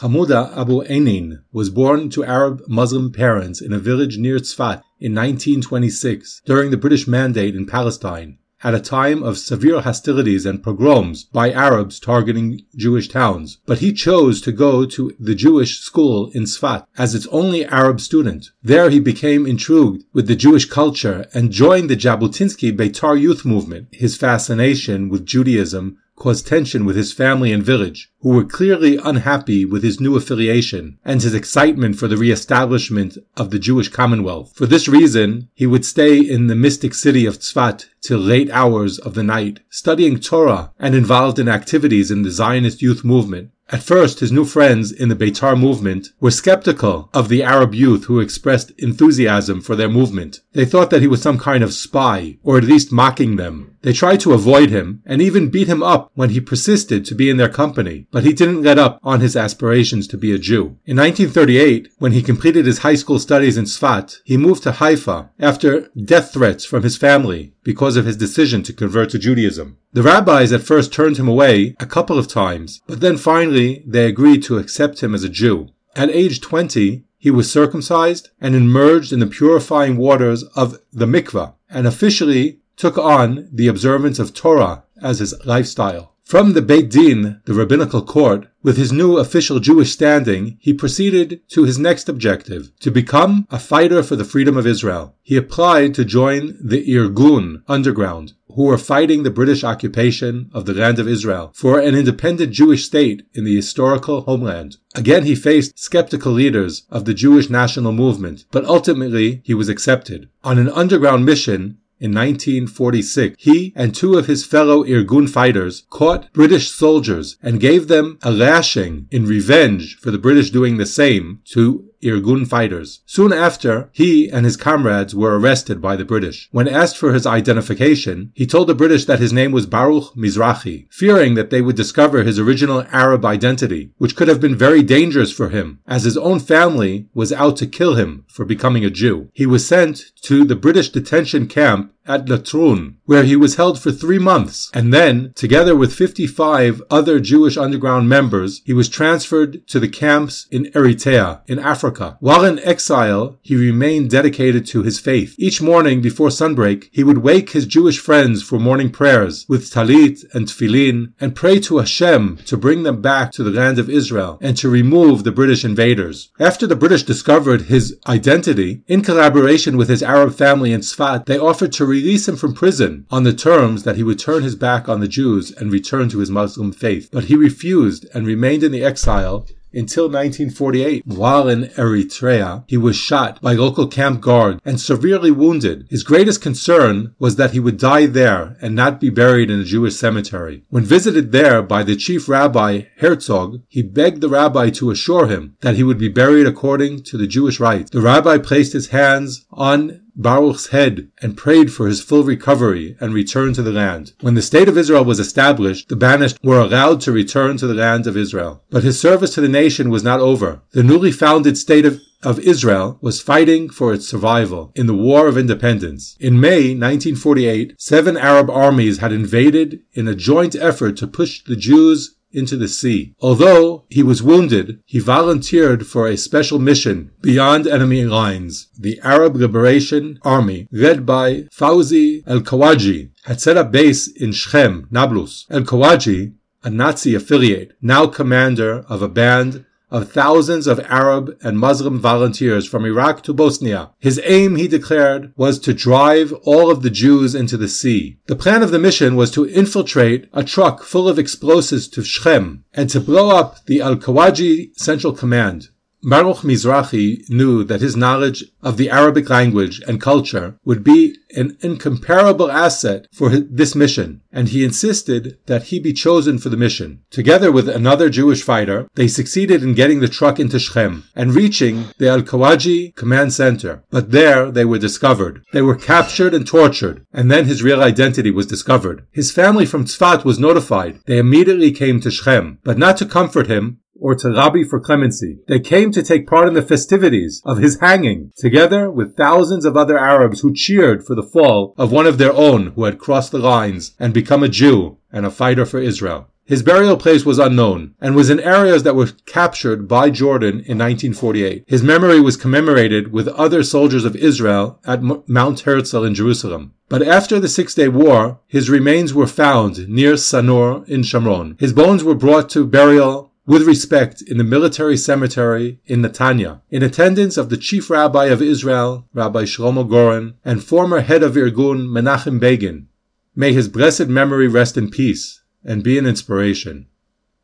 Hamuda Abu Enin was born to Arab Muslim parents in a village near Tzfat in 1926 during the British Mandate in Palestine at a time of severe hostilities and pogroms by Arabs targeting Jewish towns, but he chose to go to the Jewish school in Sfat as its only Arab student. There he became intrigued with the Jewish culture and joined the Jabotinsky Beitar youth movement. His fascination with Judaism caused tension with his family and village, who were clearly unhappy with his new affiliation and his excitement for the re-establishment of the Jewish Commonwealth. For this reason, he would stay in the mystic city of Tzfat till late hours of the night, studying Torah and involved in activities in the Zionist youth movement, at first, his new friends in the Beitar movement were skeptical of the Arab youth who expressed enthusiasm for their movement. They thought that he was some kind of spy, or at least mocking them. They tried to avoid him, and even beat him up when he persisted to be in their company, but he didn't let up on his aspirations to be a Jew. In 1938, when he completed his high school studies in Sfat, he moved to Haifa after death threats from his family because of his decision to convert to Judaism. The rabbis at first turned him away a couple of times, but then finally they agreed to accept him as a Jew. At age 20, he was circumcised and immersed in the purifying waters of the mikveh and officially took on the observance of Torah as his lifestyle. From the Beit Din, the rabbinical court, with his new official Jewish standing, he proceeded to his next objective, to become a fighter for the freedom of Israel. He applied to join the Irgun underground, who were fighting the British occupation of the land of Israel for an independent Jewish state in the historical homeland. Again, he faced skeptical leaders of the Jewish national movement, but ultimately he was accepted. On an underground mission, in 1946, he and two of his fellow Irgun fighters caught British soldiers and gave them a lashing in revenge for the British doing the same to Irgun fighters. Soon after, he and his comrades were arrested by the British. When asked for his identification, he told the British that his name was Baruch Mizrahi, fearing that they would discover his original Arab identity, which could have been very dangerous for him, as his own family was out to kill him for becoming a Jew. He was sent to the British detention camp at Latrun, where he was held for three months, and then, together with 55 other Jewish underground members, he was transferred to the camps in Eritrea, in Africa. While in exile, he remained dedicated to his faith. Each morning before sunbreak, he would wake his Jewish friends for morning prayers with talit and tefillin, and pray to Hashem to bring them back to the land of Israel and to remove the British invaders. After the British discovered his identity, in collaboration with his Arab family in Sfat, they offered to release him from prison on the terms that he would turn his back on the Jews and return to his Muslim faith. But he refused and remained in the exile until 1948. While in Eritrea, he was shot by local camp guard and severely wounded. His greatest concern was that he would die there and not be buried in a Jewish cemetery. When visited there by the chief rabbi Herzog, he begged the rabbi to assure him that he would be buried according to the Jewish rites. The rabbi placed his hands on Baruch's head and prayed for his full recovery and return to the land. When the state of Israel was established, the banished were allowed to return to the land of Israel. But his service to the nation was not over. The newly founded state of of Israel was fighting for its survival in the War of Independence. In May 1948, seven Arab armies had invaded in a joint effort to push the Jews into the sea. Although he was wounded, he volunteered for a special mission beyond enemy lines. The Arab Liberation Army, led by Fauzi el-Kawaji, had set up base in Shechem, Nablus. El-Kawaji, a Nazi affiliate, now commander of a band of thousands of Arab and Muslim volunteers from Iraq to Bosnia. His aim, he declared, was to drive all of the Jews into the sea. The plan of the mission was to infiltrate a truck full of explosives to Shechem and to blow up the Al-Kawaji Central Command. Baruch Mizrahi knew that his knowledge of the Arabic language and culture would be an incomparable asset for this mission, and he insisted that he be chosen for the mission. Together with another Jewish fighter, they succeeded in getting the truck into Shechem and reaching the Al-Kawaji command center. But there they were discovered. They were captured and tortured, and then his real identity was discovered. His family from Tzfat was notified. They immediately came to Shechem, but not to comfort him, or to Rabbi for clemency. They came to take part in the festivities of his hanging, together with thousands of other Arabs who cheered for the fall of one of their own who had crossed the lines and become a Jew and a fighter for Israel. His burial place was unknown and was in areas that were captured by Jordan in 1948. His memory was commemorated with other soldiers of Israel at Mount Herzl in Jerusalem. But after the Six Day War, his remains were found near Sanur in Shomron. His bones were brought to burial with respect in the military cemetery in Netanya, in attendance of the chief rabbi of Israel, Rabbi Shlomo Goren, and former head of Irgun, Menachem Begin. May his blessed memory rest in peace and be an inspiration.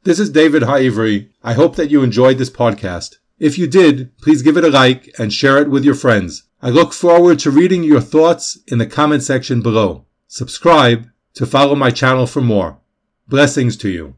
This is David Haivri. I hope that you enjoyed this podcast. If you did, please give it a like and share it with your friends. I look forward to reading your thoughts in the comment section below. Subscribe to follow my channel for more. Blessings to you.